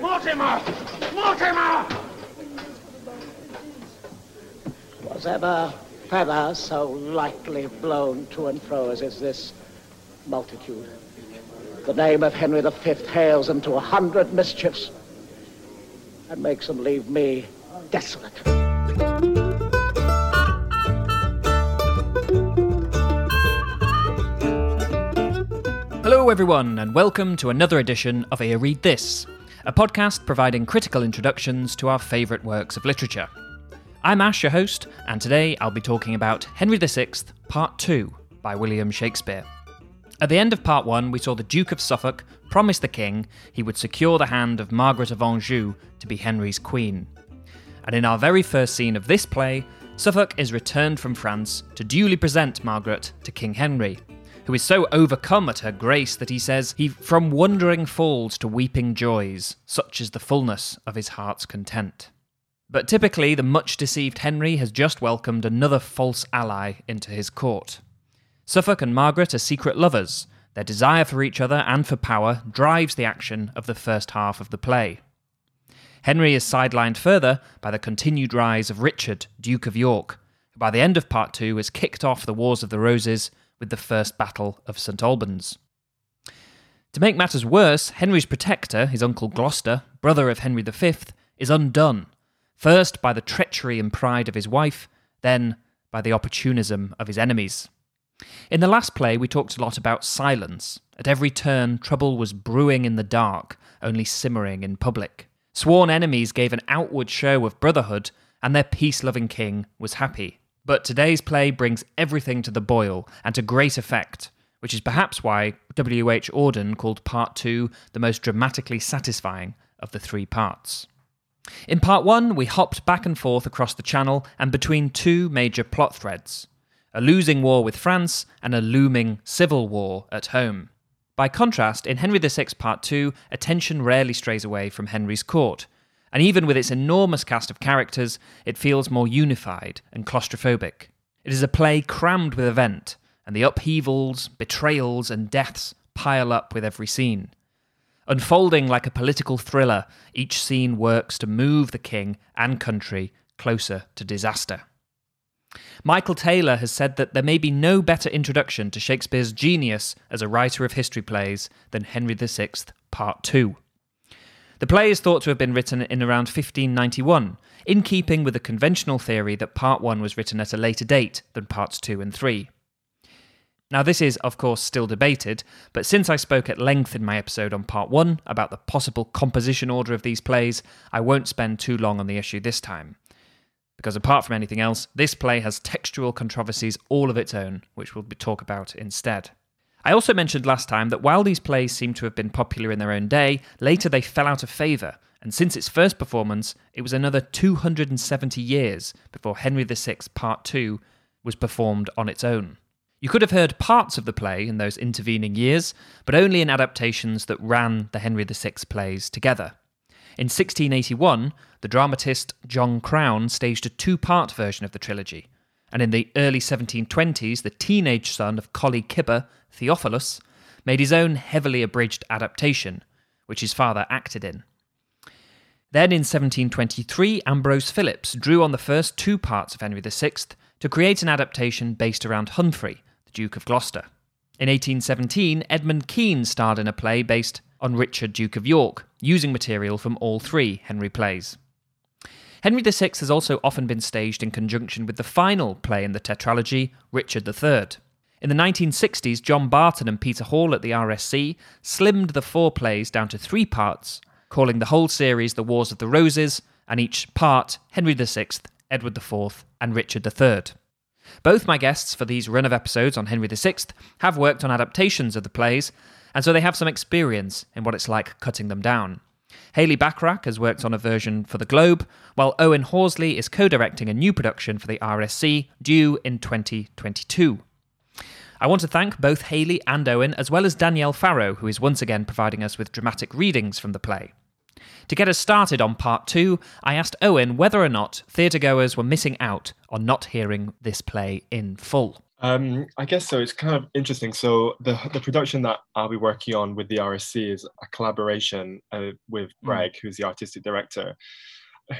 Mortimer! Mortimer! Was ever feather so lightly blown to and fro as is this multitude? The name of Henry V hails them to a hundred mischiefs and makes them leave me desolate. Hello, everyone, and welcome to another edition of A Read This, a podcast providing critical introductions to our favourite works of literature. I'm Ash, your host, and today I'll be talking about Henry VI, Part 2 by William Shakespeare. At the end of Part 1, we saw the Duke of Suffolk promise the king he would secure the hand of Margaret of Anjou to be Henry's queen. And in our very first scene of this play, Suffolk is returned from France to duly present Margaret to King Henry, who is so overcome at her grace that he says he from wondering falls to weeping joys, such is the fullness of his heart's content. But typically, the much deceived Henry has just welcomed another false ally into his court. Suffolk and Margaret are secret lovers. Their desire for each other and for power drives the action of the first half of the play. Henry is sidelined further by the continued rise of Richard, Duke of York, who by the end of Part 2 has kicked off the Wars of the Roses with the First Battle of St Albans. To make matters worse, Henry's protector, his uncle Gloucester, brother of Henry V, is undone, first by the treachery and pride of his wife, then by the opportunism of his enemies. In the last play, we talked a lot about silence. At every turn, trouble was brewing in the dark, only simmering in public. Sworn enemies gave an outward show of brotherhood, and their peace loving king was happy. But today's play brings everything to the boil and to great effect, which is perhaps why W.H. Auden called Part 2 the most dramatically satisfying of the three parts. In Part 1, we hopped back and forth across the channel and between two major plot threads a losing war with France and a looming civil war at home. By contrast, in Henry VI Part 2, attention rarely strays away from Henry's court, and even with its enormous cast of characters, it feels more unified and claustrophobic. It is a play crammed with event, and the upheavals, betrayals, and deaths pile up with every scene. Unfolding like a political thriller, each scene works to move the king and country closer to disaster. Michael Taylor has said that there may be no better introduction to Shakespeare's genius as a writer of history plays than Henry VI, Part 2. The play is thought to have been written in around 1591, in keeping with the conventional theory that Part 1 was written at a later date than Parts 2 and 3. Now, this is, of course, still debated, but since I spoke at length in my episode on Part 1 about the possible composition order of these plays, I won't spend too long on the issue this time because apart from anything else, this play has textual controversies all of its own, which we'll talk about instead. I also mentioned last time that while these plays seem to have been popular in their own day, later they fell out of favour, and since its first performance, it was another 270 years before Henry VI Part 2 was performed on its own. You could have heard parts of the play in those intervening years, but only in adaptations that ran the Henry VI plays together. In 1681, the dramatist John Crowne staged a two part version of the trilogy, and in the early 1720s, the teenage son of Colley Cibber, Theophilus, made his own heavily abridged adaptation, which his father acted in. Then in 1723, Ambrose Philips drew on the first two parts of Henry VI to create an adaptation based around Humphrey, the Duke of Gloucester. In 1817, Edmund Kean starred in a play based on Richard, Duke of York, using material from all three Henry plays. Henry VI has also often been staged in conjunction with the final play in the tetralogy, Richard III. In the 1960s, John Barton and Peter Hall at the RSC slimmed the four plays down to three parts, calling the whole series The Wars of the Roses, and each part Henry VI, Edward IV, and Richard III. Both my guests for these run of episodes on Henry VI have worked on adaptations of the plays, and so they have some experience in what it's like cutting them down. Hayley Bachrach has worked on a version for the Globe, while Owen Horsley is co directing a new production for the RSC due in 2022. I want to thank both Hayley and Owen, as well as Danielle Farrow, who is once again providing us with dramatic readings from the play. To get us started on part two, I asked Owen whether or not theatregoers were missing out on not hearing this play in full. Um, I guess so. It's kind of interesting. So the the production that I'll be working on with the RSC is a collaboration uh, with Mm. Greg, who's the artistic director,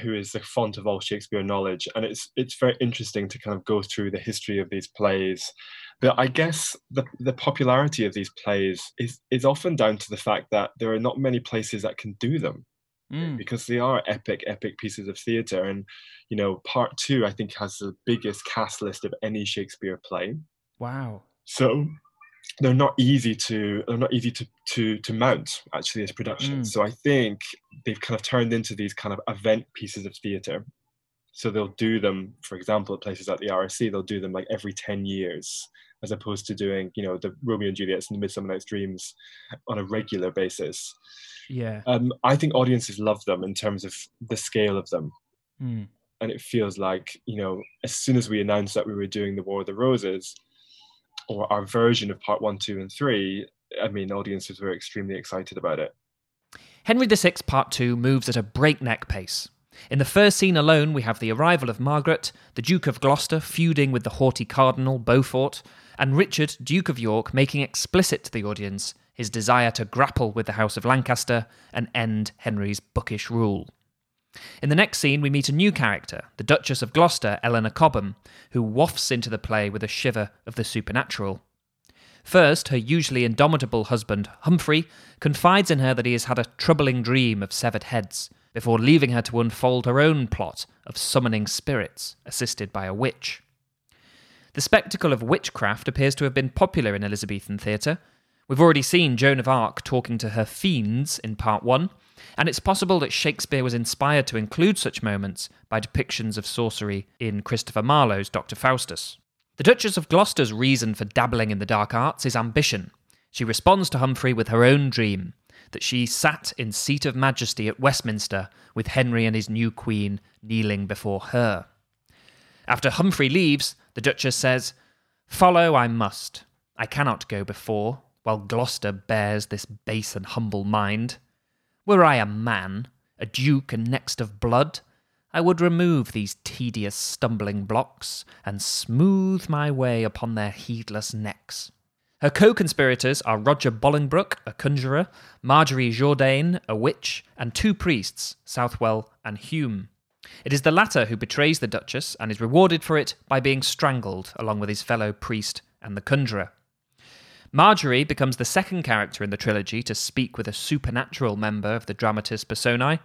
who is the font of all Shakespeare knowledge, and it's it's very interesting to kind of go through the history of these plays. But I guess the the popularity of these plays is is often down to the fact that there are not many places that can do them Mm. because they are epic, epic pieces of theatre. And you know, part two I think has the biggest cast list of any Shakespeare play. Wow. So they're not easy to they're not easy to to to mount actually as productions. Mm. So I think they've kind of turned into these kind of event pieces of theatre. So they'll do them, for example, at places like the RSC, they'll do them like every 10 years, as opposed to doing, you know, the Romeo and Juliet's and the Midsummer Night's Dreams on a regular basis. Yeah. Um, I think audiences love them in terms of the scale of them. Mm. And it feels like, you know, as soon as we announced that we were doing the War of the Roses, or our version of part one, two, and three, I mean, audiences were extremely excited about it. Henry VI Part 2 moves at a breakneck pace. In the first scene alone, we have the arrival of Margaret, the Duke of Gloucester feuding with the haughty Cardinal Beaufort, and Richard, Duke of York, making explicit to the audience his desire to grapple with the House of Lancaster and end Henry's bookish rule. In the next scene, we meet a new character, the Duchess of Gloucester, Eleanor Cobham, who wafts into the play with a shiver of the supernatural. First, her usually indomitable husband, Humphrey, confides in her that he has had a troubling dream of severed heads, before leaving her to unfold her own plot of summoning spirits, assisted by a witch. The spectacle of witchcraft appears to have been popular in Elizabethan theatre. We've already seen Joan of Arc talking to her fiends in part one, and it's possible that Shakespeare was inspired to include such moments by depictions of sorcery in Christopher Marlowe's Dr. Faustus. The Duchess of Gloucester's reason for dabbling in the dark arts is ambition. She responds to Humphrey with her own dream that she sat in seat of majesty at Westminster with Henry and his new queen kneeling before her. After Humphrey leaves, the Duchess says, Follow I must. I cannot go before, while Gloucester bears this base and humble mind. Were I a man, a duke and next of blood, I would remove these tedious stumbling blocks and smooth my way upon their heedless necks. Her co conspirators are Roger Bolingbroke, a conjurer, Marjorie Jourdain, a witch, and two priests, Southwell and Hume. It is the latter who betrays the Duchess and is rewarded for it by being strangled along with his fellow priest and the conjurer. Marjorie becomes the second character in the trilogy to speak with a supernatural member of the dramatis personae,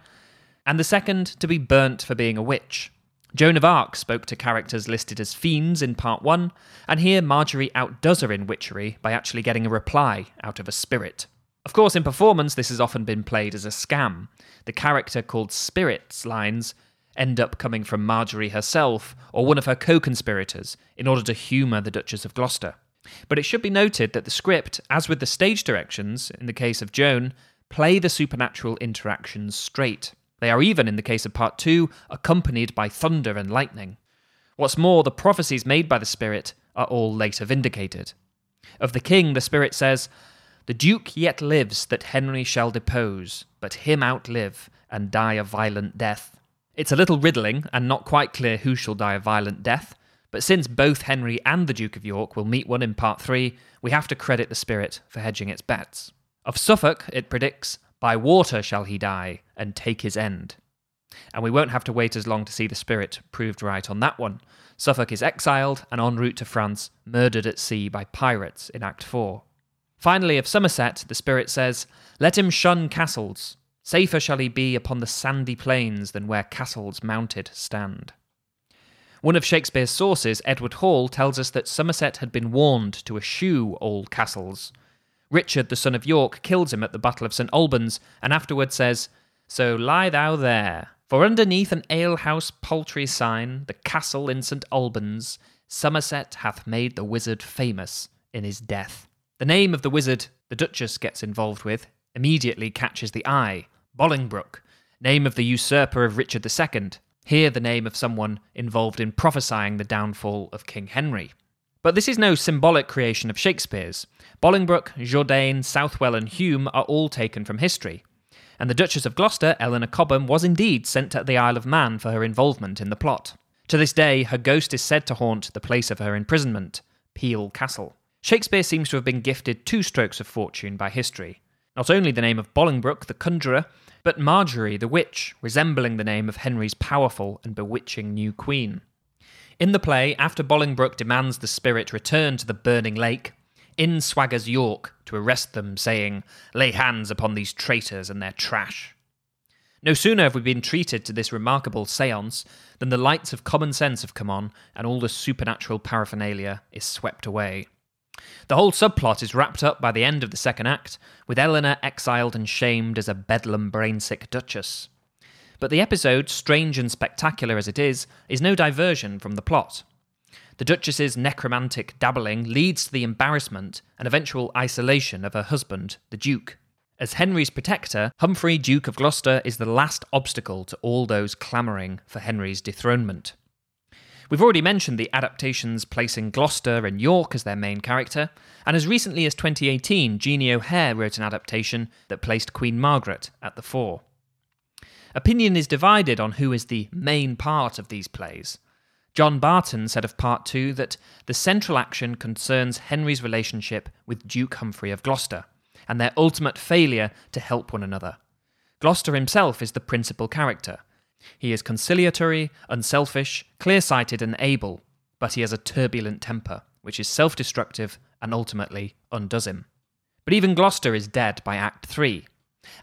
and the second to be burnt for being a witch. Joan of Arc spoke to characters listed as fiends in part one, and here Marjorie outdoes her in witchery by actually getting a reply out of a spirit. Of course, in performance, this has often been played as a scam. The character called Spirit's lines end up coming from Marjorie herself or one of her co conspirators in order to humour the Duchess of Gloucester. But it should be noted that the script, as with the stage directions in the case of Joan, play the supernatural interactions straight. They are even, in the case of part two, accompanied by thunder and lightning. What's more, the prophecies made by the spirit are all later vindicated. Of the king, the spirit says, The duke yet lives that Henry shall depose, but him outlive, and die a violent death. It's a little riddling, and not quite clear who shall die a violent death, but since both Henry and the Duke of York will meet one in part three, we have to credit the spirit for hedging its bets. Of Suffolk, it predicts, By water shall he die, and take his end. And we won't have to wait as long to see the spirit proved right on that one. Suffolk is exiled and en route to France, murdered at sea by pirates in Act 4. Finally, of Somerset, the spirit says, Let him shun castles. Safer shall he be upon the sandy plains than where castles mounted stand. One of Shakespeare's sources, Edward Hall, tells us that Somerset had been warned to eschew old castles. Richard, the son of York, kills him at the Battle of St Albans, and afterward says, So lie thou there, for underneath an alehouse poultry sign, the castle in St Albans, Somerset hath made the wizard famous in his death. The name of the wizard the Duchess gets involved with immediately catches the eye Bolingbroke, name of the usurper of Richard II, here the name of someone involved in prophesying the downfall of King Henry. But this is no symbolic creation of Shakespeare's. Bolingbroke, Jourdain, Southwell, and Hume are all taken from history. And the Duchess of Gloucester, Eleanor Cobham, was indeed sent to the Isle of Man for her involvement in the plot. To this day, her ghost is said to haunt the place of her imprisonment, Peel Castle. Shakespeare seems to have been gifted two strokes of fortune by history. Not only the name of Bolingbroke, the conjurer, but Marjorie, the witch, resembling the name of Henry's powerful and bewitching new queen. In the play, after Bolingbroke demands the spirit return to the burning lake, in swaggers York to arrest them, saying, Lay hands upon these traitors and their trash. No sooner have we been treated to this remarkable seance than the lights of common sense have come on and all the supernatural paraphernalia is swept away. The whole subplot is wrapped up by the end of the second act, with Eleanor exiled and shamed as a bedlam brainsick duchess. But the episode, strange and spectacular as it is, is no diversion from the plot. The Duchess's necromantic dabbling leads to the embarrassment and eventual isolation of her husband, the Duke. As Henry's protector, Humphrey, Duke of Gloucester, is the last obstacle to all those clamouring for Henry's dethronement. We've already mentioned the adaptations placing Gloucester and York as their main character, and as recently as 2018, Jeanie O'Hare wrote an adaptation that placed Queen Margaret at the fore. Opinion is divided on who is the main part of these plays. John Barton said of Part 2 that the central action concerns Henry's relationship with Duke Humphrey of Gloucester, and their ultimate failure to help one another. Gloucester himself is the principal character, he is conciliatory, unselfish, clear sighted, and able, but he has a turbulent temper, which is self destructive and ultimately undoes him. But even Gloucester is dead by Act 3.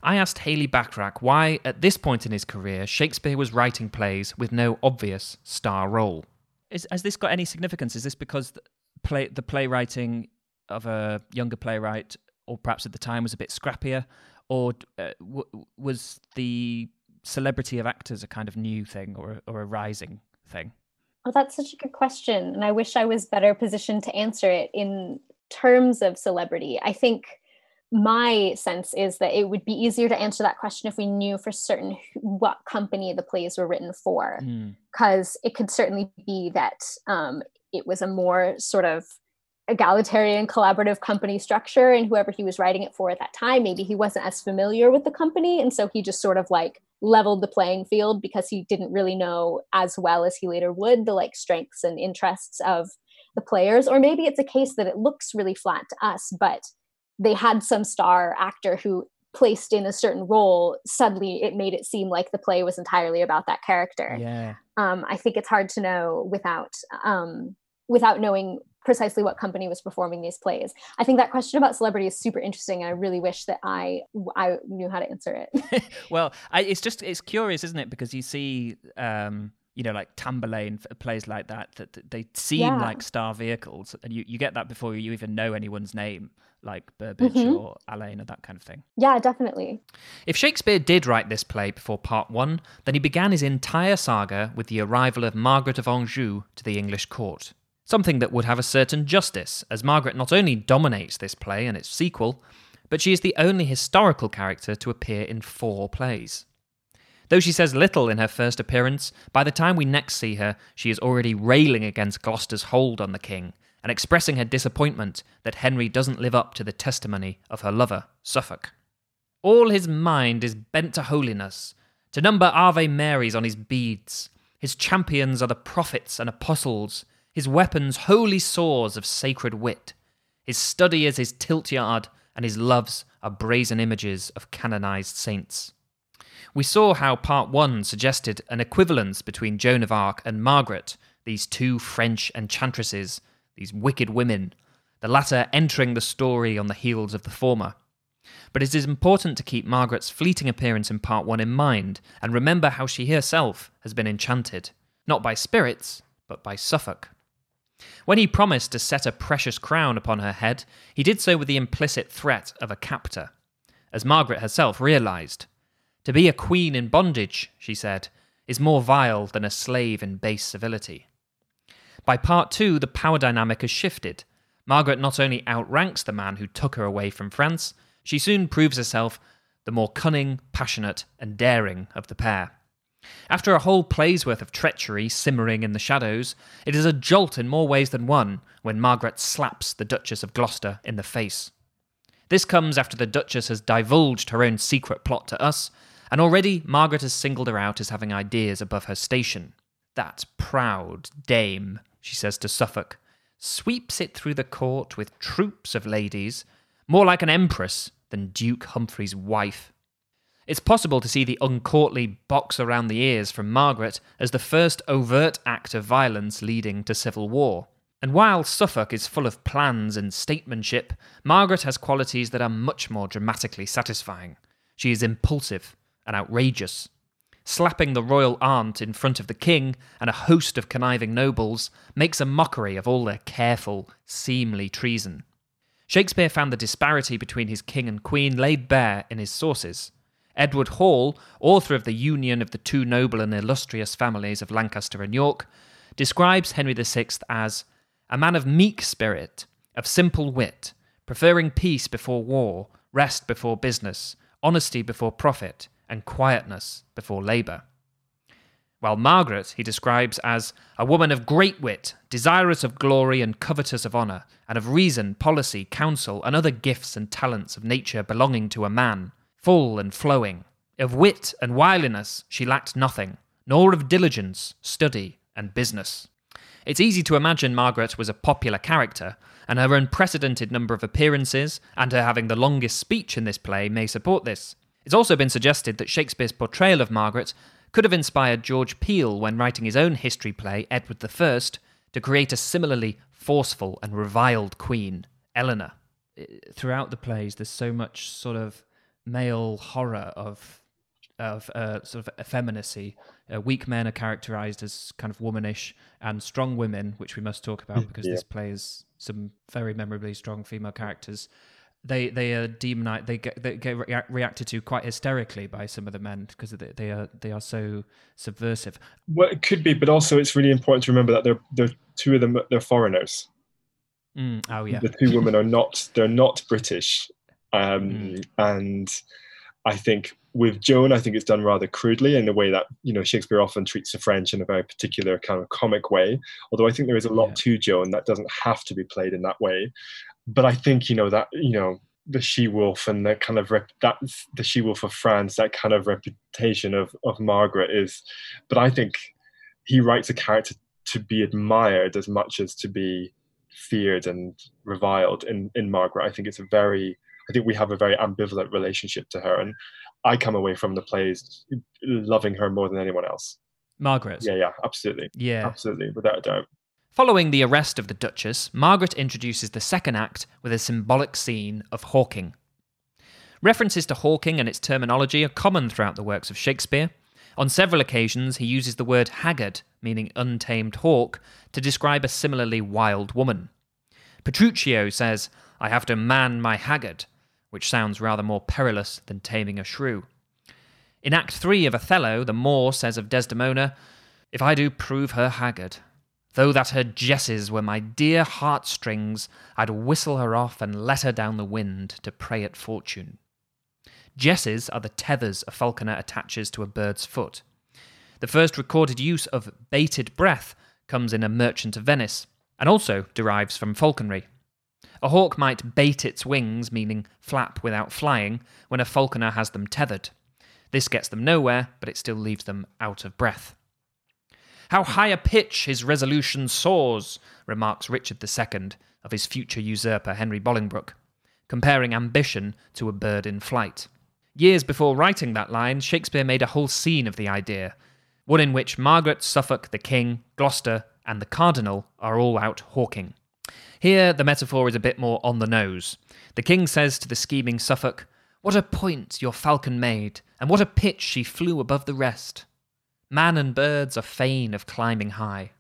I asked Hayley Bachrach why, at this point in his career, Shakespeare was writing plays with no obvious star role. Is, has this got any significance? Is this because the, play, the playwriting of a younger playwright, or perhaps at the time, was a bit scrappier? Or uh, w- was the celebrity of actors a kind of new thing or, or a rising thing? Oh, that's such a good question. And I wish I was better positioned to answer it in terms of celebrity. I think my sense is that it would be easier to answer that question if we knew for certain what company the plays were written for. Because mm. it could certainly be that um, it was a more sort of egalitarian collaborative company structure and whoever he was writing it for at that time maybe he wasn't as familiar with the company and so he just sort of like leveled the playing field because he didn't really know as well as he later would the like strengths and interests of the players or maybe it's a case that it looks really flat to us but they had some star actor who placed in a certain role suddenly it made it seem like the play was entirely about that character yeah um, i think it's hard to know without um, without knowing precisely what company was performing these plays. I think that question about celebrity is super interesting. And I really wish that I I knew how to answer it. well, I, it's just it's curious, isn't it? Because you see. Um, you know, like Tamburlaine plays like that, that, that they seem yeah. like star vehicles, and you, you get that before you even know anyone's name, like Burbage mm-hmm. or Alleyne or that kind of thing. Yeah, definitely. If Shakespeare did write this play before part one, then he began his entire saga with the arrival of Margaret of Anjou to the English court. Something that would have a certain justice, as Margaret not only dominates this play and its sequel, but she is the only historical character to appear in four plays. Though she says little in her first appearance, by the time we next see her, she is already railing against Gloucester's hold on the king and expressing her disappointment that Henry doesn't live up to the testimony of her lover, Suffolk. All his mind is bent to holiness, to number Ave Marys on his beads. His champions are the prophets and apostles, his weapons holy saws of sacred wit. His study is his tilt yard, and his loves are brazen images of canonized saints. We saw how part one suggested an equivalence between Joan of Arc and Margaret, these two French enchantresses, these wicked women, the latter entering the story on the heels of the former. But it is important to keep Margaret's fleeting appearance in part one in mind and remember how she herself has been enchanted, not by spirits, but by Suffolk. When he promised to set a precious crown upon her head, he did so with the implicit threat of a captor. As Margaret herself realized, to be a queen in bondage, she said, is more vile than a slave in base civility. By part two, the power dynamic has shifted. Margaret not only outranks the man who took her away from France, she soon proves herself the more cunning, passionate, and daring of the pair. After a whole play's worth of treachery simmering in the shadows, it is a jolt in more ways than one when Margaret slaps the Duchess of Gloucester in the face. This comes after the Duchess has divulged her own secret plot to us, and already Margaret has singled her out as having ideas above her station. That proud dame, she says to Suffolk, sweeps it through the court with troops of ladies, more like an empress than Duke Humphrey's wife. It's possible to see the uncourtly box around the ears from Margaret as the first overt act of violence leading to civil war. And while Suffolk is full of plans and statesmanship, Margaret has qualities that are much more dramatically satisfying. She is impulsive and outrageous. Slapping the royal aunt in front of the king and a host of conniving nobles makes a mockery of all their careful, seemly treason. Shakespeare found the disparity between his king and queen laid bare in his sources. Edward Hall, author of The Union of the Two Noble and Illustrious Families of Lancaster and York, describes Henry VI as a man of meek spirit, of simple wit, preferring peace before war, rest before business, honesty before profit, and quietness before labour. While Margaret he describes as a woman of great wit, desirous of glory and covetous of honour, and of reason, policy, counsel, and other gifts and talents of nature belonging to a man, full and flowing. Of wit and wiliness she lacked nothing, nor of diligence, study, and business. It's easy to imagine Margaret was a popular character, and her unprecedented number of appearances and her having the longest speech in this play may support this. It's also been suggested that Shakespeare's portrayal of Margaret could have inspired George Peele when writing his own history play, Edward I, to create a similarly forceful and reviled queen, Eleanor. Throughout the plays, there's so much sort of male horror of of uh, sort of effeminacy. Uh, weak men are characterized as kind of womanish, and strong women, which we must talk about mm, because yeah. this play has some very memorably strong female characters. They they are demonized. They get they get rea- reacted to quite hysterically by some of the men because they, they are they are so subversive. Well, it could be, but also it's really important to remember that they're they're two of them they're foreigners. Mm, oh yeah, the two women are not they're not British um, mm. And I think with Joan, I think it's done rather crudely in the way that you know Shakespeare often treats the French in a very particular kind of comic way. Although I think there is a lot yeah. to Joan that doesn't have to be played in that way. But I think you know that you know the she wolf and that kind of rep- that the she wolf of France, that kind of reputation of of Margaret is. But I think he writes a character to be admired as much as to be feared and reviled in in Margaret. I think it's a very I think we have a very ambivalent relationship to her, and I come away from the plays loving her more than anyone else. Margaret. Yeah, yeah, absolutely. Yeah, absolutely, without a doubt. Following the arrest of the Duchess, Margaret introduces the second act with a symbolic scene of hawking. References to hawking and its terminology are common throughout the works of Shakespeare. On several occasions, he uses the word haggard, meaning untamed hawk, to describe a similarly wild woman. Petruchio says, I have to man my haggard, which sounds rather more perilous than taming a shrew. In Act 3 of Othello, the Moor says of Desdemona, If I do prove her haggard, though that her jesses were my dear heartstrings, I'd whistle her off and let her down the wind to prey at fortune. Jesses are the tethers a falconer attaches to a bird's foot. The first recorded use of bated breath comes in A Merchant of Venice, and also derives from falconry. A hawk might bait its wings, meaning flap without flying, when a falconer has them tethered. This gets them nowhere, but it still leaves them out of breath. How high a pitch his resolution soars, remarks Richard II of his future usurper Henry Bolingbroke, comparing ambition to a bird in flight. Years before writing that line, Shakespeare made a whole scene of the idea, one in which Margaret, Suffolk, the King, Gloucester, and the Cardinal are all out hawking. Here, the metaphor is a bit more on the nose. The king says to the scheming Suffolk, What a point your falcon made, and what a pitch she flew above the rest. Man and birds are fain of climbing high.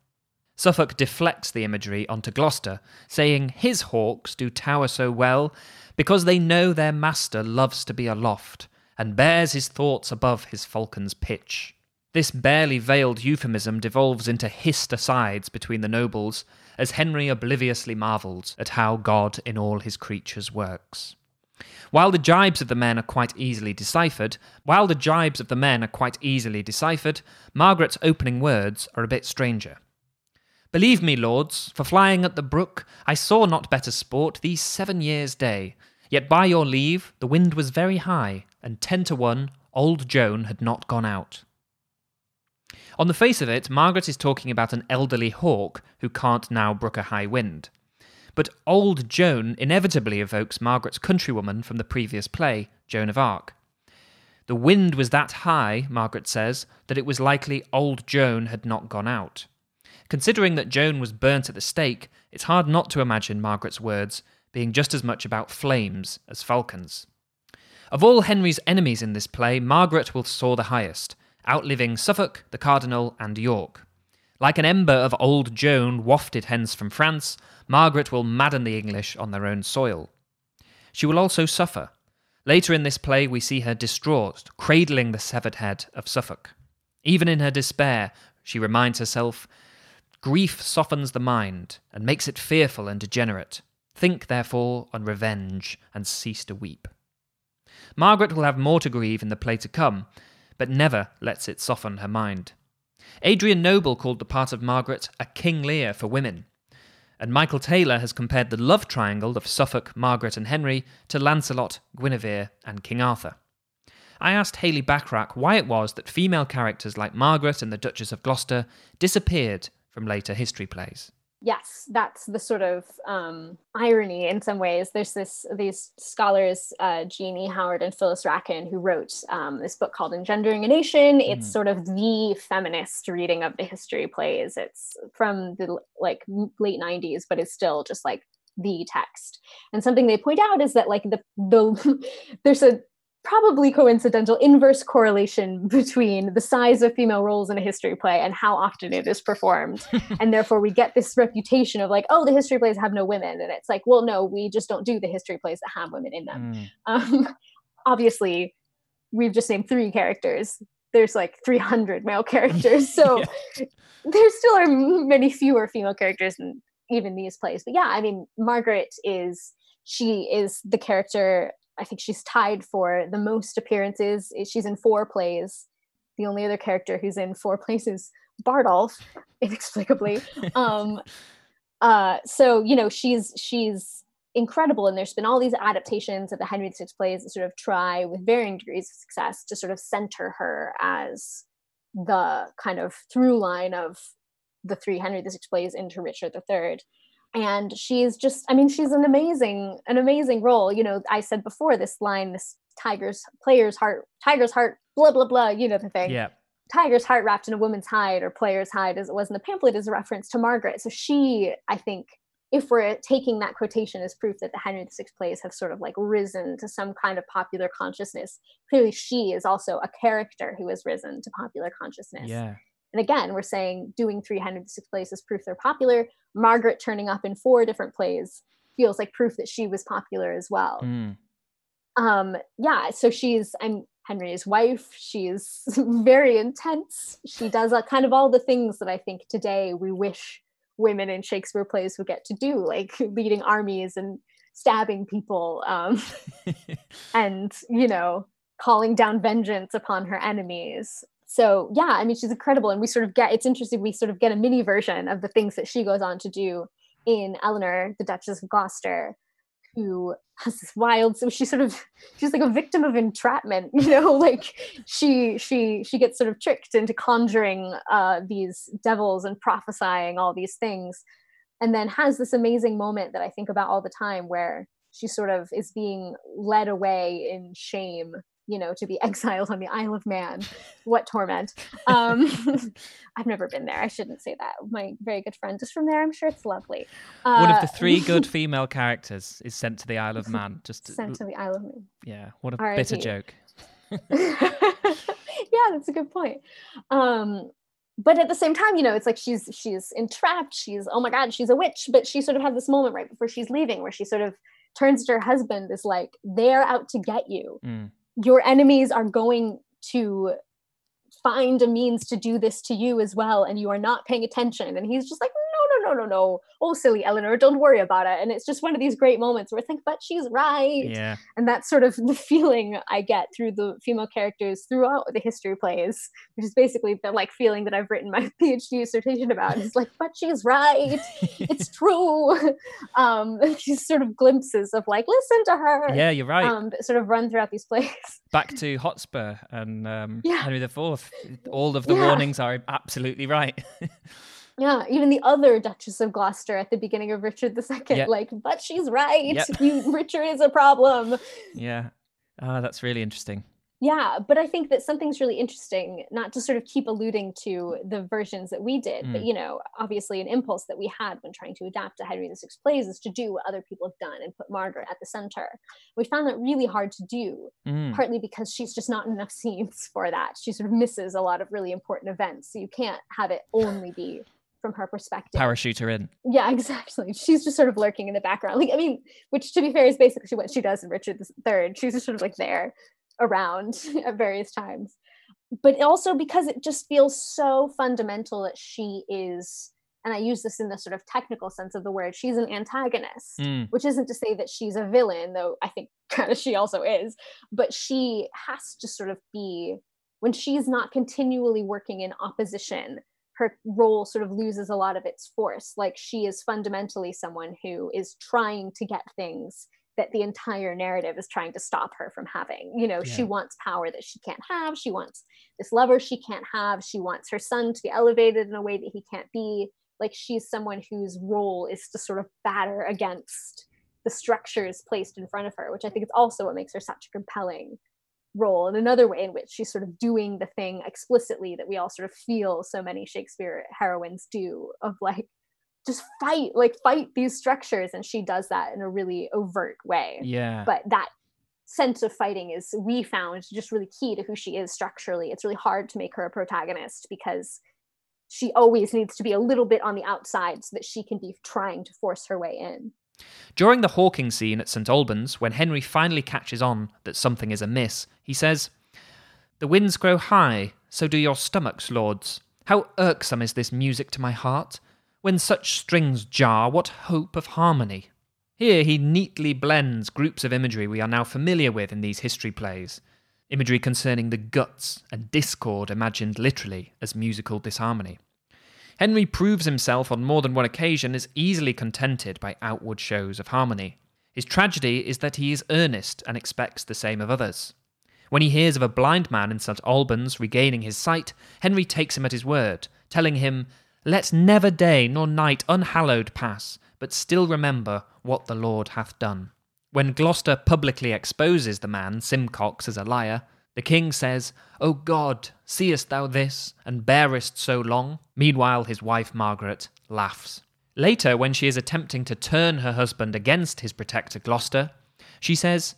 Suffolk deflects the imagery onto Gloucester, saying his hawks do tower so well because they know their master loves to be aloft and bears his thoughts above his falcon's pitch. This barely veiled euphemism devolves into hissed asides between the nobles, as Henry obliviously marvels at how God in all his creatures works. While the jibes of the men are quite easily deciphered, while the jibes of the men are quite easily deciphered, Margaret's opening words are a bit stranger. Believe me, lords, for flying at the brook, I saw not better sport these seven years' day. Yet by your leave, the wind was very high, and ten to one, old Joan had not gone out. On the face of it, Margaret is talking about an elderly hawk who can't now brook a high wind. But Old Joan inevitably evokes Margaret's countrywoman from the previous play, Joan of Arc. The wind was that high, Margaret says, that it was likely Old Joan had not gone out. Considering that Joan was burnt at the stake, it's hard not to imagine Margaret's words being just as much about flames as falcons. Of all Henry's enemies in this play, Margaret will soar the highest, outliving Suffolk, the Cardinal, and York. Like an ember of old Joan wafted hence from France, Margaret will madden the English on their own soil. She will also suffer. Later in this play, we see her distraught, cradling the severed head of Suffolk. Even in her despair, she reminds herself Grief softens the mind and makes it fearful and degenerate. Think, therefore, on revenge and cease to weep. Margaret will have more to grieve in the play to come, but never lets it soften her mind. Adrian Noble called the part of Margaret a King Lear for women, and Michael Taylor has compared the love triangle of Suffolk, Margaret, and Henry to Lancelot, Guinevere, and King Arthur. I asked Hayley Bachrach why it was that female characters like Margaret and the Duchess of Gloucester disappeared from later history plays yes that's the sort of um, irony in some ways. There's this these scholars uh, jeannie howard and phyllis rackin who wrote um, this book called engendering a nation. It's mm. sort of the feminist reading of the history plays. It's from the like late 90s but it's still just like the text. And something they point out is that like the the there's a probably coincidental inverse correlation between the size of female roles in a history play and how often it is performed. and therefore, we get this reputation of like, oh, the history plays have no women. And it's like, well, no, we just don't do the history plays that have women in them. Mm. Um, obviously, we've just named three characters. There's like 300 male characters. So yeah. there still are many fewer female characters in even these plays. But yeah, I mean, Margaret is she is the character I think she's tied for the most appearances. She's in four plays. The only other character who's in four plays is Bardolph, inexplicably. um, uh, so you know she's she's incredible, and there's been all these adaptations of the Henry VI plays that sort of try, with varying degrees of success, to sort of center her as the kind of through line of the three Henry VI plays into Richard III and she's just i mean she's an amazing an amazing role. You know i said before this line this tiger's player's heart tiger's heart blah blah blah you know the thing. Yeah. Tiger's heart wrapped in a woman's hide or player's hide as it was in the pamphlet is a reference to margaret. So she i think if we're taking that quotation as proof that the henry vi plays have sort of like risen to some kind of popular consciousness clearly she is also a character who has risen to popular consciousness. Yeah and again, we're saying doing 306 plays is proof they're popular. Margaret turning up in four different plays feels like proof that she was popular as well. Mm. Um, yeah, so she's I'm Henry's wife. She's very intense. She does uh, kind of all the things that I think today we wish women in Shakespeare plays would get to do, like leading armies and stabbing people, um, and you know, calling down vengeance upon her enemies so yeah i mean she's incredible and we sort of get it's interesting we sort of get a mini version of the things that she goes on to do in eleanor the duchess of gloucester who has this wild so she's sort of she's like a victim of entrapment you know like she she she gets sort of tricked into conjuring uh these devils and prophesying all these things and then has this amazing moment that i think about all the time where she sort of is being led away in shame you know, to be exiled on the Isle of Man. What torment. Um, I've never been there. I shouldn't say that. My very good friend is from there. I'm sure it's lovely. Uh, One of the three good female characters is sent to the Isle of Man. Just sent to the Isle of Man. Yeah. What a R. bitter joke. yeah, that's a good point. Um, but at the same time, you know, it's like she's she's entrapped. She's oh my god, she's a witch. But she sort of has this moment right before she's leaving where she sort of turns to her husband is like they're out to get you. Mm your enemies are going to find a means to do this to you as well and you are not paying attention. And he's just like no no no. Oh, silly Eleanor, don't worry about it. And it's just one of these great moments where I think, but she's right. Yeah. And that's sort of the feeling I get through the female characters throughout the history plays, which is basically the like feeling that I've written my PhD dissertation about. It's like, but she's right. it's true. Um, these sort of glimpses of like, listen to her. Yeah, you're right. Um, sort of run throughout these plays. Back to Hotspur and um, Yeah. Henry IV. All of the Yeah. warnings are absolutely right. Yeah, even the other Duchess of Gloucester at the beginning of Richard II, Yep. like, but she's right. Yep. You, Richard is a problem. yeah. Ah, that's really interesting. Yeah, but I think that something's really interesting, not to sort of keep alluding to the versions that we did, but Mm. you know, obviously an impulse that we had when trying to adapt to Henry VI plays is to do what other people have done and put Margaret at the center. We found that really hard to do, Mm. partly because she's just not in enough scenes for that. She sort of misses a lot of really important events. So you can't have it only be from her perspective. Parachute her in. Yeah, exactly. She's just sort of lurking in the background. Like, I mean, which to be fair is basically what she does in Richard III. She's just sort of like there around at various times. But also because it just feels so fundamental that she is, and I use this in the sort of technical sense of the word, she's an antagonist, Mm. which isn't to say that she's a villain, though I think kind of she also is, but she has to sort of be, when she's not continually working in opposition, her role sort of loses a lot of its force. Like she is fundamentally someone who is trying to get things that the entire narrative is trying to stop her from having. You know, she wants power that she can't have. She wants this lover she can't have. She wants her son to be elevated in a way that he can't be. Like she's someone whose role is to sort of batter against the structures placed in front of her, which I think is also what makes her such a compelling role and another way in which she's sort of doing the thing explicitly that we all sort of feel so many Shakespeare heroines do of like just fight like fight these structures. And she does that in a really overt way. Yeah. but that sense of fighting is we found just really key to who she is structurally. It's really hard to make her a protagonist because she always needs to be a little bit on the outside so that she can be trying to force her way in During the hawking scene at St Albans, when Henry finally catches on that something is amiss, he says, The winds grow high, so do your stomachs, lords. How irksome is this music to my heart! When such strings jar, what hope of harmony? Here he neatly blends groups of imagery we are now familiar with in these history plays. Imagery concerning the guts and discord imagined literally as musical disharmony. Henry proves himself on more than one occasion as easily contented by outward shows of harmony. His tragedy is that he is earnest and expects the same of others. When he hears of a blind man in St Albans regaining his sight, Henry takes him at his word, telling him, Let never day nor night unhallowed pass, but still remember what the Lord hath done. When Gloucester publicly exposes the man, Simcox, as a liar, the king says, O God, seest thou this, and bearest so long? Meanwhile, his wife Margaret laughs. Later, when she is attempting to turn her husband against his protector Gloucester, she says,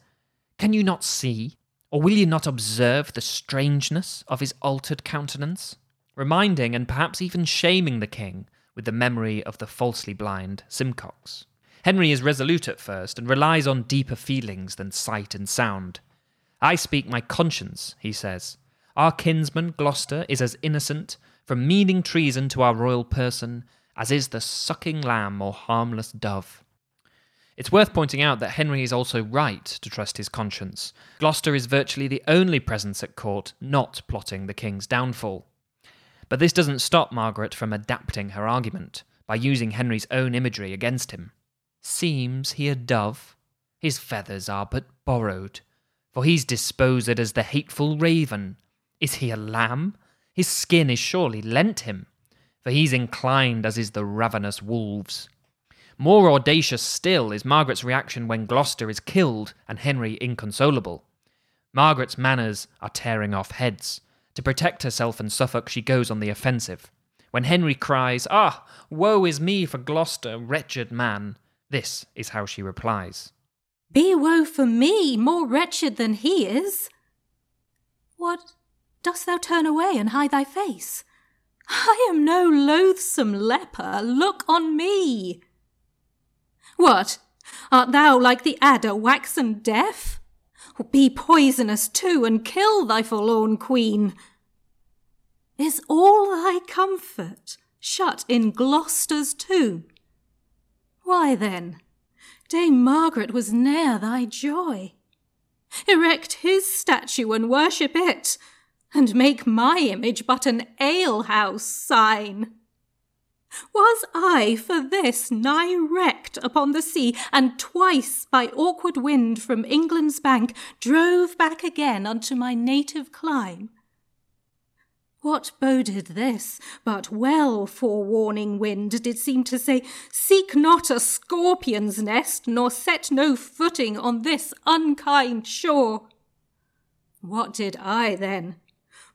Can you not see, or will you not observe the strangeness of his altered countenance? Reminding and perhaps even shaming the king with the memory of the falsely blind Simcox. Henry is resolute at first and relies on deeper feelings than sight and sound. I speak my conscience, he says. Our kinsman Gloucester is as innocent from meaning treason to our royal person as is the sucking lamb or harmless dove. It's worth pointing out that Henry is also right to trust his conscience. Gloucester is virtually the only presence at court not plotting the king's downfall. But this doesn't stop Margaret from adapting her argument by using Henry's own imagery against him. Seems he a dove? His feathers are but borrowed, for he's disposed as the hateful raven. Is he a lamb? His skin is surely lent him, for he's inclined as is the ravenous wolves. More audacious still is Margaret's reaction when Gloucester is killed and Henry inconsolable. Margaret's manners are tearing off heads. To protect herself and Suffolk, she goes on the offensive. When Henry cries, Ah, woe is me for Gloucester, wretched man, this is how she replies. Be woe for me, more wretched than he is. What, dost thou turn away and hide thy face? I am no loathsome leper, look on me. What, art thou like the adder waxen deaf? Be poisonous too, and kill thy forlorn queen. Is all thy comfort shut in Gloucester's tomb. Why then, Dame Margaret was ne'er thy joy. Erect his statue and worship it, and make my image but an alehouse sign. Was I for this nigh wrecked upon the sea, and twice by awkward wind from England's bank drove back again unto my native clime? What boded this, but well forewarning wind did seem to say, Seek not a scorpion's nest, nor set no footing on this unkind shore. What did I then?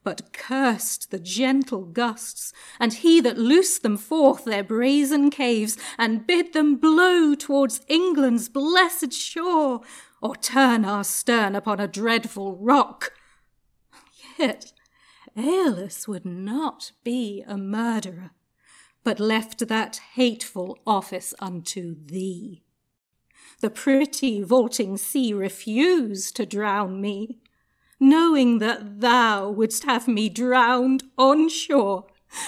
But cursed the gentle gusts, and he that loosed them forth their brazen caves, and bid them blow towards England's blessed shore, or turn our stern upon a dreadful rock. Yet Aeolus would not be a murderer, but left that hateful office unto thee. The pretty vaulting sea refused to drown me, knowing that thou wouldst have me drowned on shore,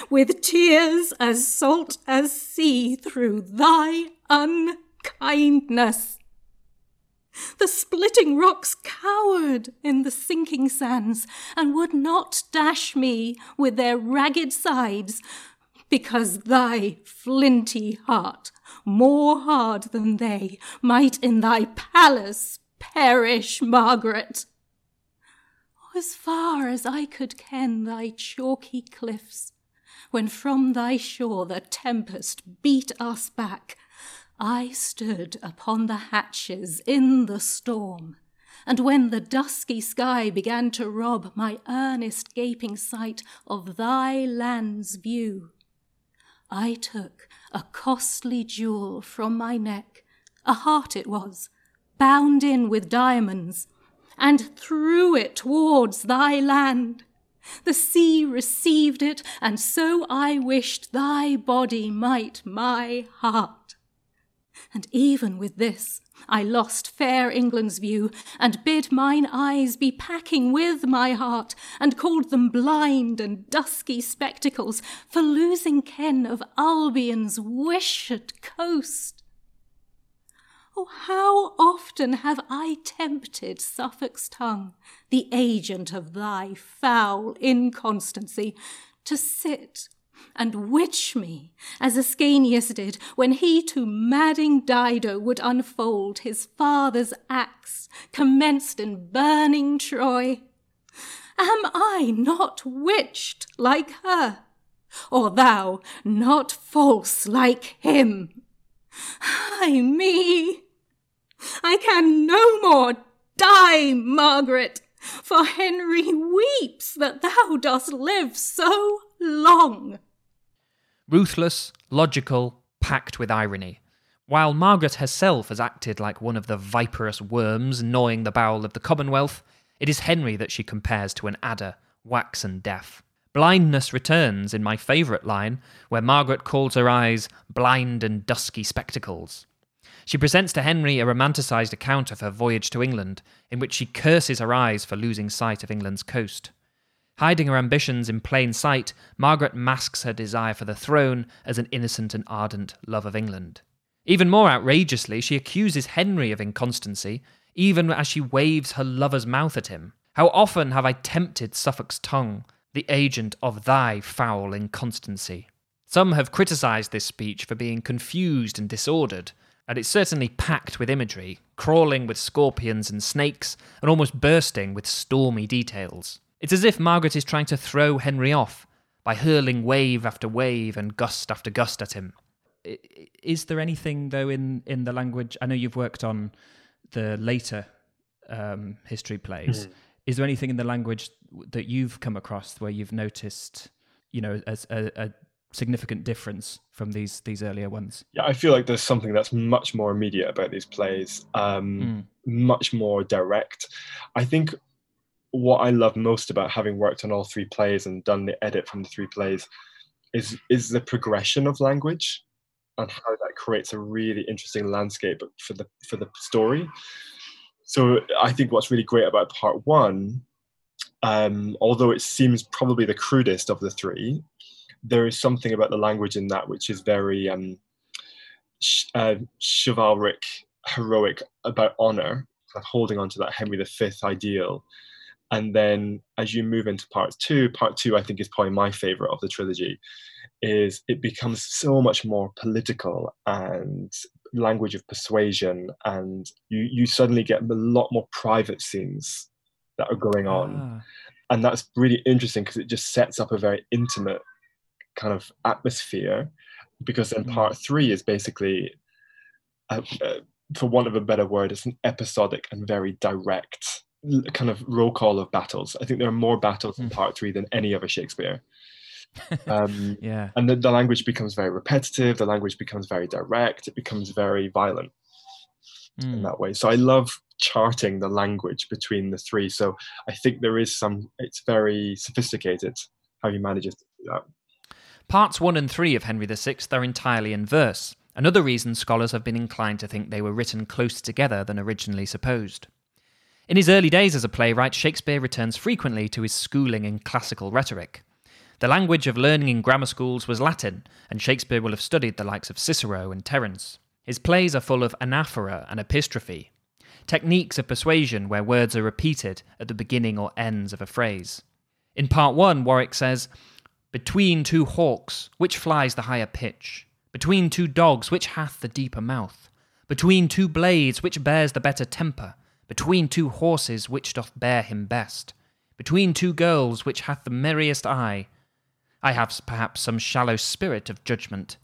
with tears as salt as sea through thy unkindness. The splitting rocks cowered in the sinking sands, and would not dash me with their ragged sides, because thy flinty heart, more hard than they, might in thy palace perish, Margaret. As far as I could ken thy chalky cliffs, when from thy shore the tempest beat us back, I stood upon the hatches in the storm, and when the dusky sky began to rob my earnest gaping sight of thy land's view, I took a costly jewel from my neck, a heart it was, bound in with diamonds, and threw it towards thy land. The sea received it, and so I wished thy body might my heart. And even with this, I lost fair England's view, and bid mine eyes be packing with my heart, and called them blind and dusky spectacles for losing ken of Albion's wished coast. Oh, how often have I tempted Suffolk's tongue, the agent of thy foul inconstancy, to sit and witch me, as Ascanius did when he to madding Dido would unfold his father's axe, commenced in burning Troy. Am I not witched like her? Or thou not false like him? Ay me! I can no more die, Margaret, for Henry weeps that thou dost live so long. Ruthless, logical, packed with irony. While Margaret herself has acted like one of the viperous worms gnawing the bowel of the Commonwealth, it is Henry that she compares to an adder, waxen deaf. Blindness returns in my favourite line, where Margaret calls her eyes blind and dusky spectacles. She presents to Henry a romanticised account of her voyage to England, in which she curses her eyes for losing sight of England's coast. Hiding her ambitions in plain sight, Margaret masks her desire for the throne as an innocent and ardent love of England. Even more outrageously, she accuses Henry of inconstancy, even as she waves her lover's mouth at him. How often have I tempted Suffolk's tongue, the agent of thy foul inconstancy? Some have criticised this speech for being confused and disordered, and it's certainly packed with imagery, crawling with scorpions and snakes, and almost bursting with stormy details. It's as if Margaret is trying to throw Henry off by hurling wave after wave and gust after gust at him. Is there anything, though, in, in the language? I know you've worked on the later um, history plays. Mm. Is there anything in the language that you've come across where you've noticed, you know, as a, a significant difference from these these earlier ones? Yeah, I feel like there's something that's much more immediate about these plays, um, mm. much more direct. I think what I love most about having worked on all three plays and done the edit from the three plays is is the progression of language and how that creates a really interesting landscape for the for the story. So I think what's really great about part one, um, although it seems probably the crudest of the three, there is something about the language in that which is very um, sh- uh, chivalric, heroic about honor, kind of holding on to that Henry V ideal. And then as you move into part two, part two I think is probably my favorite of the trilogy, is it becomes so much more political and language of persuasion, and you you suddenly get a lot more private scenes that are going on. Ah. And that's really interesting because it just sets up a very intimate kind of atmosphere. Because then mm. part three is basically, a, a, for want of a better word, it's an episodic and very direct kind of roll call of battles. I think there are more battles in mm. part three than any other Shakespeare. Um, yeah. And the, the language becomes very repetitive, the language becomes very direct, it becomes very violent mm. in that way. So I love charting the language between the three. So I think there is some, it's very sophisticated how he manages to do that. Parts 1 and 3 of Henry VI are entirely in verse, another reason scholars have been inclined to think they were written closer together than originally supposed. In his early days as a playwright, Shakespeare returns frequently to his schooling in classical rhetoric. The language of learning in grammar schools was Latin, and Shakespeare will have studied the likes of Cicero and Terence. His plays are full of anaphora and epistrophe, techniques of persuasion where words are repeated at the beginning or ends of a phrase. In part one, Warwick says, Between two hawks, which flies the higher pitch? Between two dogs, which hath the deeper mouth? Between two blades, which bears the better temper? Between two horses, which doth bear him best? Between two girls, which hath the merriest eye? I have perhaps some shallow spirit of judgment,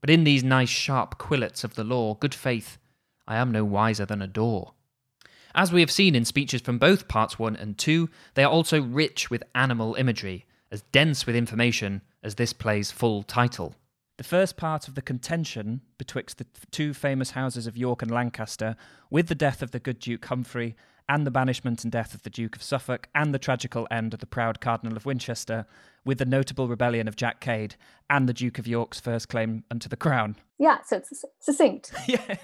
but in these nice sharp quillets of the law, good faith, I am no wiser than a daw. As we have seen in speeches from both parts 1 and 2, they are also rich with animal imagery, as dense with information as this play's full title. The first part of the contention betwixt the two famous houses of York and Lancaster, with the death of the good Duke Humphrey, and the banishment and death of the Duke of Suffolk, and the tragical end of the proud Cardinal of Winchester, with the notable rebellion of Jack Cade, and the Duke of York's first claim unto the crown. Yeah, so it's succinct. yeah.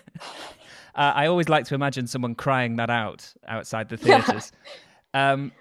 Uh, I always like to imagine someone crying that out outside the theatres. Yeah. Um,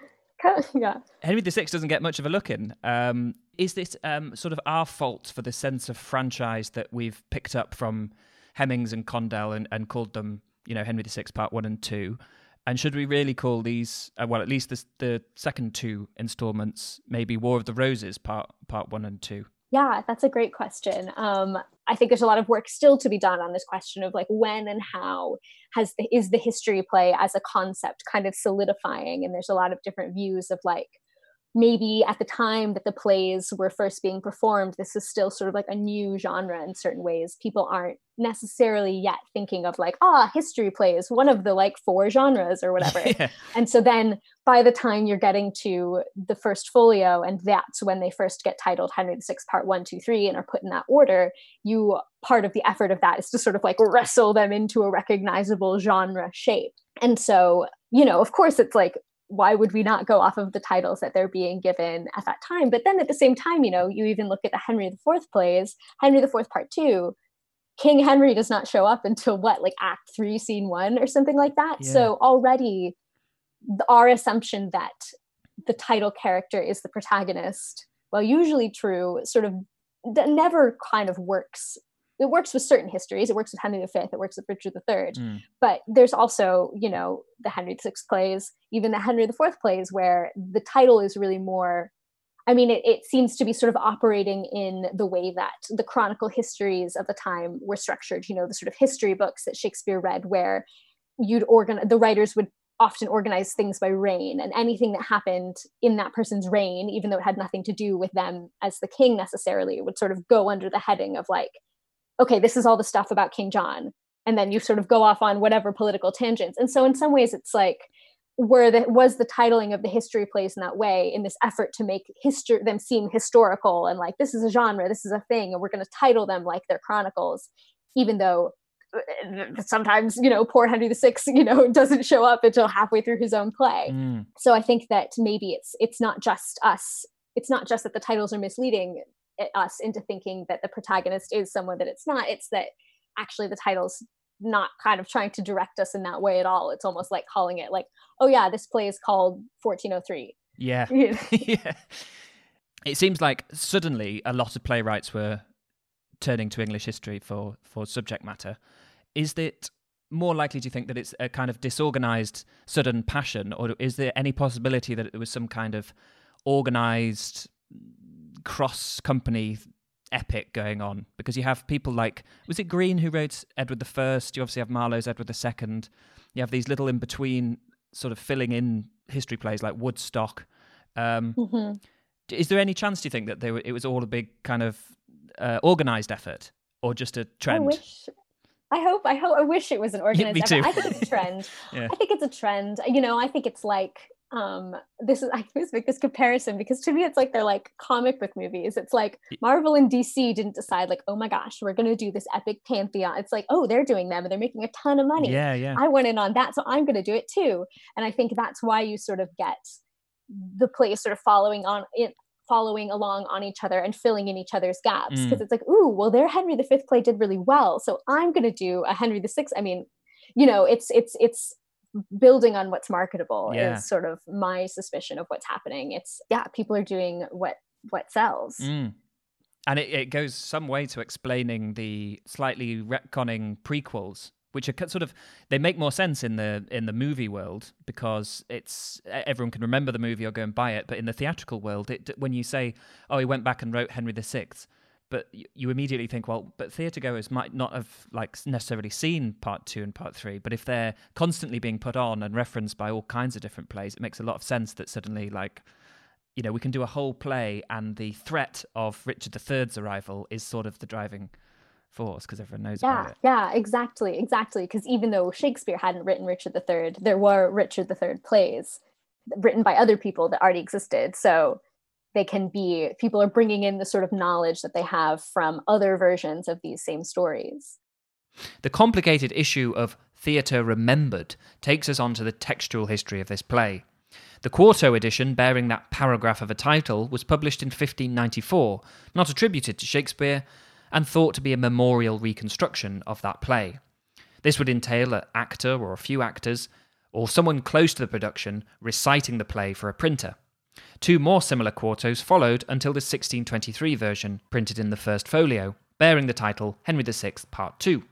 yeah. Henry VI doesn't get much of a look in. Um, is this um, sort of our fault for the sense of franchise that we've picked up from Hemmings and Condell and, and called them, you know, Henry VI Part One and Two? And should we really call these, uh, well, at least the second two installments, maybe War of the Roses Part Part One and Two? Yeah, that's a great question. Um, I think there's a lot of work still to be done on this question of like when and how has the, is the history play as a concept kind of solidifying, and there's a lot of different views of like maybe at the time that the plays were first being performed, this is still sort of like a new genre in certain ways. People aren't necessarily yet thinking of like, ah, oh, history plays, one of the like four genres or whatever. yeah. And so then by the time you're getting to the first folio, and that's when they first get titled Henry VI Part One, Two, Three, and are put in that order, you part of the effort of that is to sort of like wrestle them into a recognizable genre shape. And so, you know, of course, it's like why would we not go off of the titles that they're being given at that time? But then at the same time, you know, you even look at the Henry IV plays, Henry IV Part Two, King Henry does not show up until what, like Act Three, Scene One, or something like that. Yeah. So already, our assumption that the title character is the protagonist, well, usually true, sort of that never kind of works it works with certain histories. It works with Henry V. It works with Richard III. Mm. But there's also, you know, the Henry VI plays, even the Henry IV plays, where the title is really more. I mean, it, it seems to be sort of operating in the way that the chronicle histories of the time were structured. You know, the sort of history books that Shakespeare read, where you'd organize the writers would often organize things by reign and anything that happened in that person's reign even though it had nothing to do with them as the king necessarily would sort of go under the heading of like okay, this is all the stuff about King John. And then you sort of go off on whatever political tangents. And so in some ways it's like where the was the titling of the history plays in that way in this effort to make history them seem historical and like this is a genre, this is a thing, and we're going to title them like they're chronicles, even though uh, sometimes you know poor henry vi you know doesn't show up until halfway through his own play mm. so i think that maybe it's it's not just us it's not just that the titles are misleading us into thinking that the protagonist is someone that it's not. It's that actually the title's not kind of trying to direct us in that way at all. It's almost like calling it like, oh yeah, this play is called 1403. Yeah. yeah. it seems like suddenly a lot of playwrights were turning to English history for for subject matter. Is it more likely do you think that it's a kind of disorganized sudden passion, or is there any possibility that it was some kind of organized cross company epic going on? Because you have people like was it Greene who wrote Edward the First? You obviously have Marlowe's Edward the Second. You have these little in between sort of filling in history plays like Woodstock. Um, mm-hmm. Is there any chance do you think that they were, it was all a big kind of uh, organized effort or just a trend? I wish I hope, I hope, I wish it was an organized Me too. I think it's a trend. yeah. I think it's a trend. You know, I think it's like, um, this is, I always make this comparison because to me, it's like they're like comic book movies. It's like Marvel and DC didn't decide, like, oh my gosh, we're going to do this epic pantheon. It's like, oh, they're doing them and they're making a ton of money. Yeah, yeah. I went in on that, so I'm going to do it too. And I think that's why you sort of get the plays sort of following on in, following along on each other and filling in each other's gaps because mm. it's like ooh well their henry v play did really well so i'm going to do a henry vi i mean you know it's it's it's building on what's marketable yeah. is sort of my suspicion of what's happening it's yeah people are doing what what sells mm. and it, it goes some way to explaining the slightly retconning prequels which are sort of they make more sense in the in the movie world because it's everyone can remember the movie or go and buy it but in the theatrical world it, when you say oh he went back and wrote henry vi but you immediately think well but theatre goers might not have like necessarily seen part two and part three but if they're constantly being put on and referenced by all kinds of different plays it makes a lot of sense that suddenly like you know we can do a whole play and the threat of richard iii's arrival is sort of the driving force because everyone knows yeah, about it. Yeah, exactly, exactly. Because even though Shakespeare hadn't written Richard III, there were Richard III plays written by other people that already existed. So they can be people are bringing in the sort of knowledge that they have from other versions of these same stories. The complicated issue of theatre remembered takes us on to the textual history of this play. The quarto edition, bearing that paragraph of a title, was published in 1594, not attributed to Shakespeare, and thought to be a memorial reconstruction of that play. This would entail an actor or a few actors, or someone close to the production, reciting the play for a printer. Two more similar quartos followed until the 1623 version, printed in the first folio, bearing the title Henry VI, Part 2.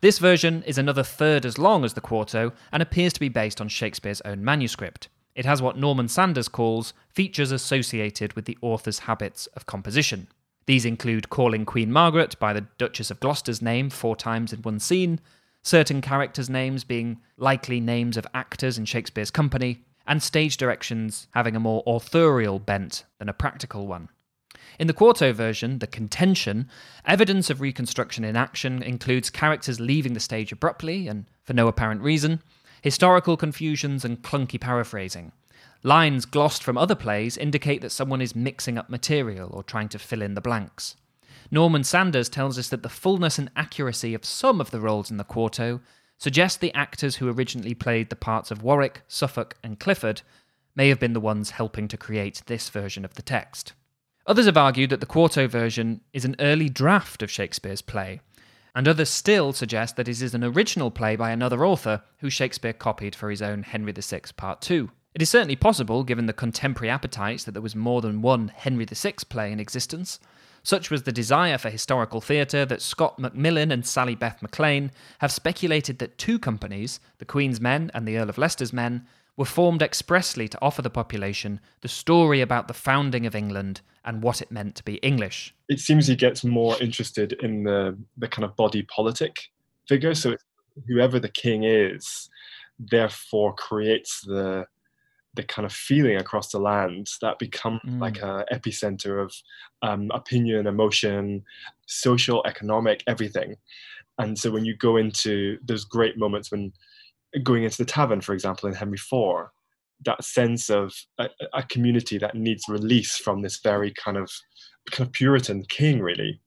This version is another third as long as the quarto and appears to be based on Shakespeare's own manuscript. It has what Norman Sanders calls features associated with the author's habits of composition. These include calling Queen Margaret by the Duchess of Gloucester's name four times in one scene, certain characters' names being likely names of actors in Shakespeare's company, and stage directions having a more authorial bent than a practical one. In the quarto version, the contention, evidence of reconstruction in action includes characters leaving the stage abruptly and for no apparent reason, historical confusions, and clunky paraphrasing. Lines glossed from other plays indicate that someone is mixing up material or trying to fill in the blanks. Norman Sanders tells us that the fullness and accuracy of some of the roles in the quarto suggest the actors who originally played the parts of Warwick, Suffolk, and Clifford may have been the ones helping to create this version of the text. Others have argued that the quarto version is an early draft of Shakespeare's play, and others still suggest that it is an original play by another author who Shakespeare copied for his own Henry VI Part 2. It is certainly possible, given the contemporary appetites, that there was more than one Henry VI play in existence. Such was the desire for historical theatre that Scott McMillin and Sally Beth Maclean have speculated that two companies, the Queen's Men and the Earl of Leicester's Men, were formed expressly to offer the population the story about the founding of England and what it meant to be English. It seems he gets more interested in the, the kind of body politic figure. So whoever the king is, therefore creates the the kind of feeling across the land that become mm. like a epicenter of um, opinion, emotion, social, economic, everything. And so when you go into those great moments when going into the tavern, for example, in Henry IV, that sense of a, a community that needs release from this very kind of kind of Puritan king, really,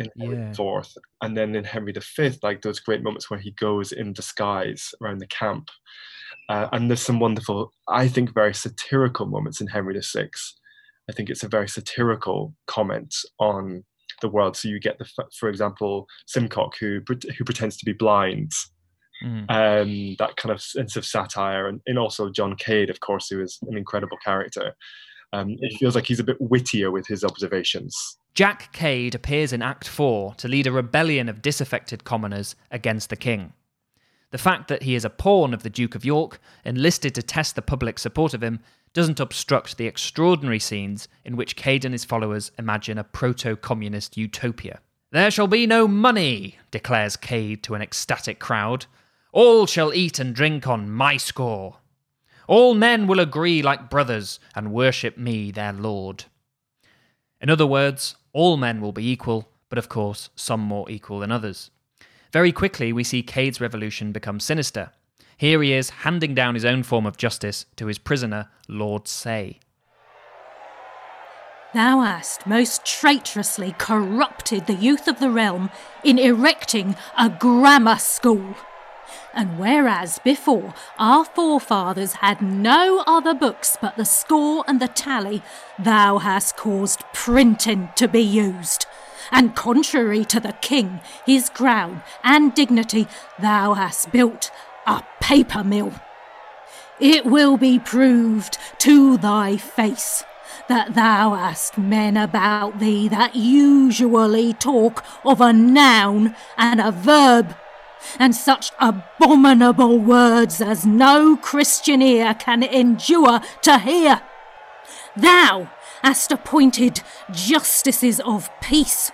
in Henry yeah. IV, and then in Henry V, like those great moments where he goes in disguise around the camp uh, and there's some wonderful, I think, very satirical moments in Henry VI. I think it's a very satirical comment on the world. So you get the, for example, Simpcox who who pretends to be blind, mm. um, that kind of sense of satire, and, and also John Cade, of course, who is an incredible character. Um, it feels like he's a bit wittier with his observations. Jack Cade appears in Act 4 to lead a rebellion of disaffected commoners against the king. The fact that he is a pawn of the Duke of York, enlisted to test the public support of him, doesn't obstruct the extraordinary scenes in which Cade and his followers imagine a proto communist utopia. There shall be no money, declares Cade to an ecstatic crowd. All shall eat and drink on my score. All men will agree like brothers and worship me, their lord. In other words, all men will be equal, but of course, some more equal than others. Very quickly, we see Cade's revolution become sinister. Here he is handing down his own form of justice to his prisoner, Lord Say. Thou hast most traitorously corrupted the youth of the realm in erecting a grammar school. And whereas before our forefathers had no other books but the score and the tally, thou hast caused printing to be used. And contrary to the king, his crown, and dignity, thou hast built a paper mill. It will be proved to thy face that thou hast men about thee that usually talk of a noun and a verb, and such abominable words as no Christian ear can endure to hear. Thou hast appointed justices of peace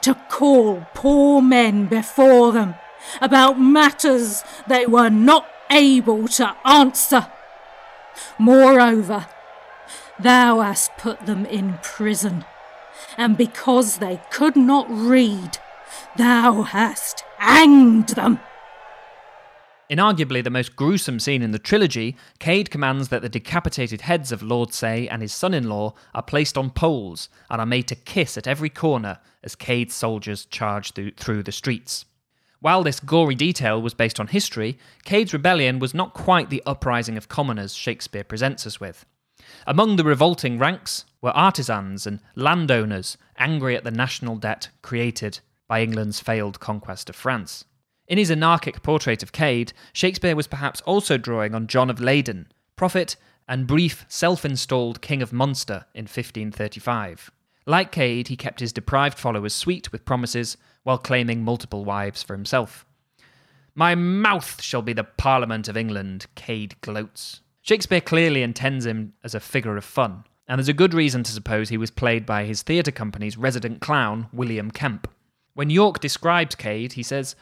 to call poor men before them about matters they were not able to answer. Moreover, Thou hast put them in prison, and because they could not read, thou hast hanged them. In arguably the most gruesome scene in the trilogy, Cade commands that the decapitated heads of Lord Say and his son in law are placed on poles and are made to kiss at every corner as Cade's soldiers charge through the streets. While this gory detail was based on history, Cade's rebellion was not quite the uprising of commoners Shakespeare presents us with. Among the revolting ranks were artisans and landowners angry at the national debt created by England's failed conquest of France. In his anarchic portrait of Cade, Shakespeare was perhaps also drawing on John of Leyden, prophet and brief self installed King of Munster in 1535. Like Cade, he kept his deprived followers sweet with promises while claiming multiple wives for himself. My mouth shall be the Parliament of England, Cade gloats. Shakespeare clearly intends him as a figure of fun, and there's a good reason to suppose he was played by his theatre company's resident clown, William Kemp. When York describes Cade, he says,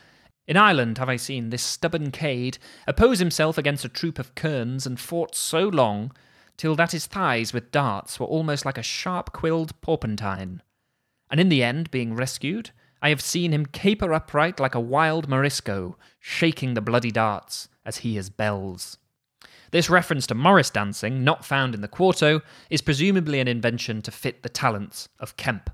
In Ireland have I seen this stubborn Cade oppose himself against a troop of kerns and fought so long till that his thighs with darts were almost like a sharp quilled porpentine. And in the end, being rescued, I have seen him caper upright like a wild Morisco, shaking the bloody darts as he is bells. This reference to Morris dancing, not found in the quarto, is presumably an invention to fit the talents of Kemp.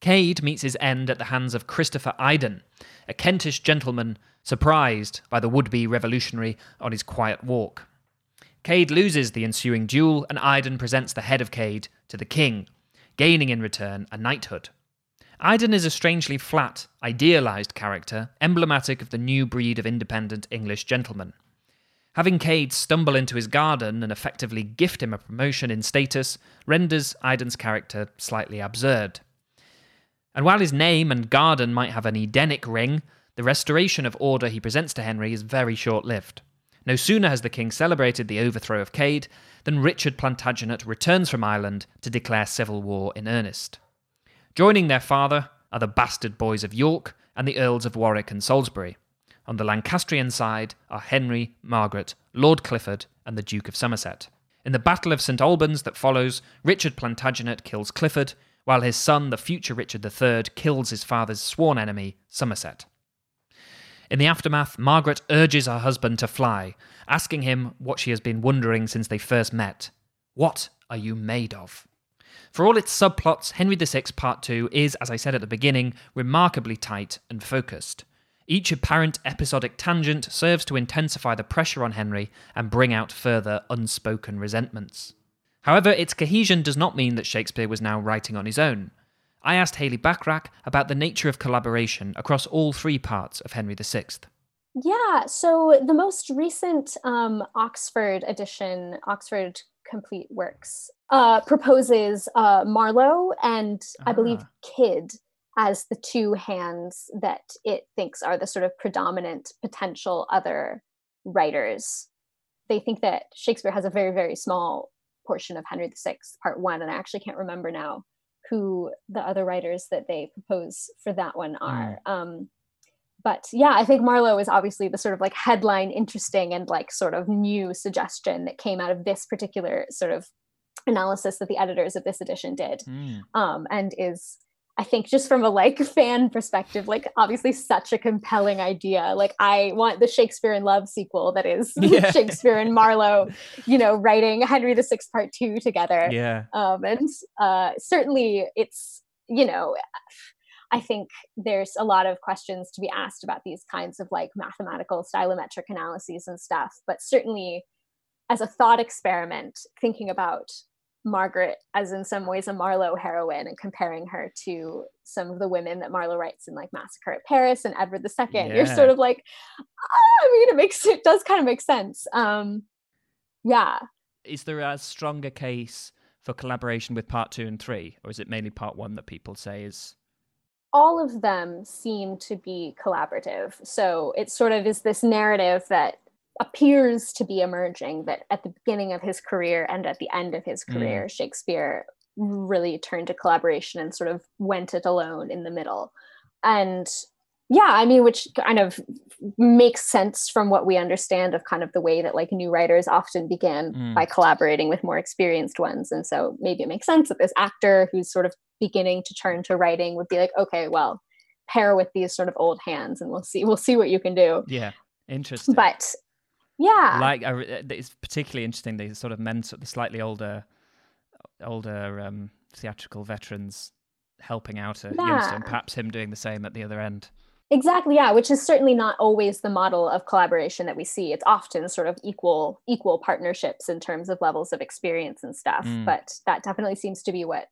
Cade meets his end at the hands of Christopher Iden, a Kentish gentleman surprised by the would be revolutionary on his quiet walk. Cade loses the ensuing duel, and Iden presents the head of Cade to the king, gaining in return a knighthood. Iden is a strangely flat, idealised character, emblematic of the new breed of independent English gentleman. Having Cade stumble into his garden and effectively gift him a promotion in status renders Iden's character slightly absurd. And while his name and garden might have an Edenic ring, the restoration of order he presents to Henry is very short lived. No sooner has the king celebrated the overthrow of Cade than Richard Plantagenet returns from Ireland to declare civil war in earnest. Joining their father are the bastard boys of York and the Earls of Warwick and Salisbury. On the Lancastrian side are Henry, Margaret, Lord Clifford, and the Duke of Somerset. In the Battle of St Albans that follows, Richard Plantagenet kills Clifford, while his son, the future Richard III, kills his father's sworn enemy, Somerset. In the aftermath, Margaret urges her husband to fly, asking him what she has been wondering since they first met What are you made of? For all its subplots, Henry VI Part 2 is, as I said at the beginning, remarkably tight and focused. Each apparent episodic tangent serves to intensify the pressure on Henry and bring out further unspoken resentments. However, its cohesion does not mean that Shakespeare was now writing on his own. I asked Hayley Bachrach about the nature of collaboration across all three parts of Henry VI. Yeah, so the most recent um, Oxford edition, Oxford complete works, uh, proposes uh, Marlowe and I believe Ah. Kyd as the two hands that it thinks are the sort of predominant potential other writers. They think that Shakespeare has a very, very small portion of Henry VI, part one, and I actually can't remember now who the other writers that they propose for that one are. Um, but yeah, I think Marlowe is obviously the sort of like headline, interesting, and like sort of new suggestion that came out of this particular sort of analysis that the editors of this edition did, Mm. um, and is I think just from a like fan perspective, like obviously such a compelling idea. Like I want the Shakespeare in Love sequel that is Yeah. Shakespeare and Marlowe, you know, writing Henry VI Part Two together Yeah. um, and uh, certainly it's you know i think there's a lot of questions to be asked about these kinds of like mathematical stylometric analyses and stuff but certainly as a thought experiment thinking about margaret as in some ways a marlowe heroine and comparing her to some of the women that marlowe writes in like massacre at paris and edward ii you're sort of like ah, i mean it makes it does kind of make sense um yeah Is there a stronger case for collaboration with part two and three, or is it mainly part one that people say is? all of them seem to be collaborative. So it sort of is this narrative that appears to be emerging that at the beginning of his career and at the end of his Mm. career, Shakespeare really turned to collaboration and sort of went it alone in the middle. And yeah, I mean, which kind of makes sense from what we understand of kind of the way that like new writers often begin Mm. by collaborating with more experienced ones. And so maybe it makes sense that this actor who's sort of beginning to turn to writing would be like, okay, well, pair with these sort of old hands and we'll see, we'll see what you can do. Yeah, interesting. But yeah, like I it's particularly interesting the sort of mentor the slightly older older um theatrical veterans helping out a youngster and perhaps him doing the same at the other end. Exactly yeah which is certainly not always the model of collaboration that we see. It's often sort of equal equal partnerships in terms of levels of experience and stuff Mm. but that definitely seems to be what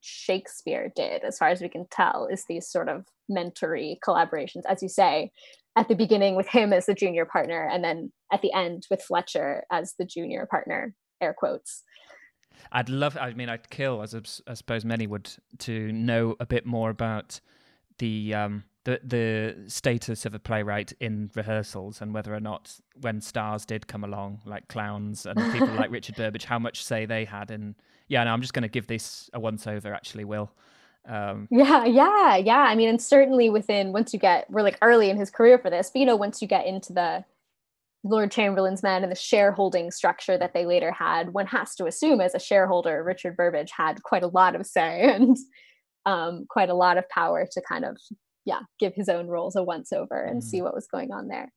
shakespeare did as far as we can tell is these sort of mentory collaborations. As you say at the beginning with him as the junior partner and then at the end with fletcher as the junior partner air quotes. I'd love i mean i'd kill as I suppose many would to know a bit more about the um the the status of a playwright in rehearsals and whether or not when stars did come along like clowns and people like richard burbage how much say they had in yeah no i'm just going to give this a once over actually will um Yeah, yeah, yeah. I mean, and certainly within once you get we're like early in his career for this, but you know, once you get into the Lord Chamberlain's men and the shareholding structure that they later had, one has to assume as a shareholder, Richard Burbage had quite a lot of say and um, quite a lot of power to kind of yeah give his own roles a once over and see what was going on there.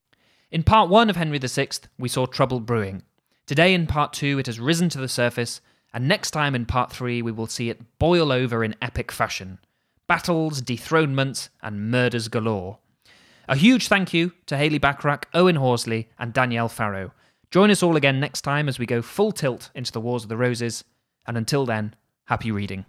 In part one of Henry VI, we saw trouble brewing. Today, in part two, it has risen to the surface, and next time in part three, we will see it boil over in epic fashion battles, dethronements, and murders galore. A huge thank you to Haley Bachrach, Owen Horsley, and Danielle Farrow. Join us all again next time as we go full tilt into the Wars of the Roses, and until then, happy reading.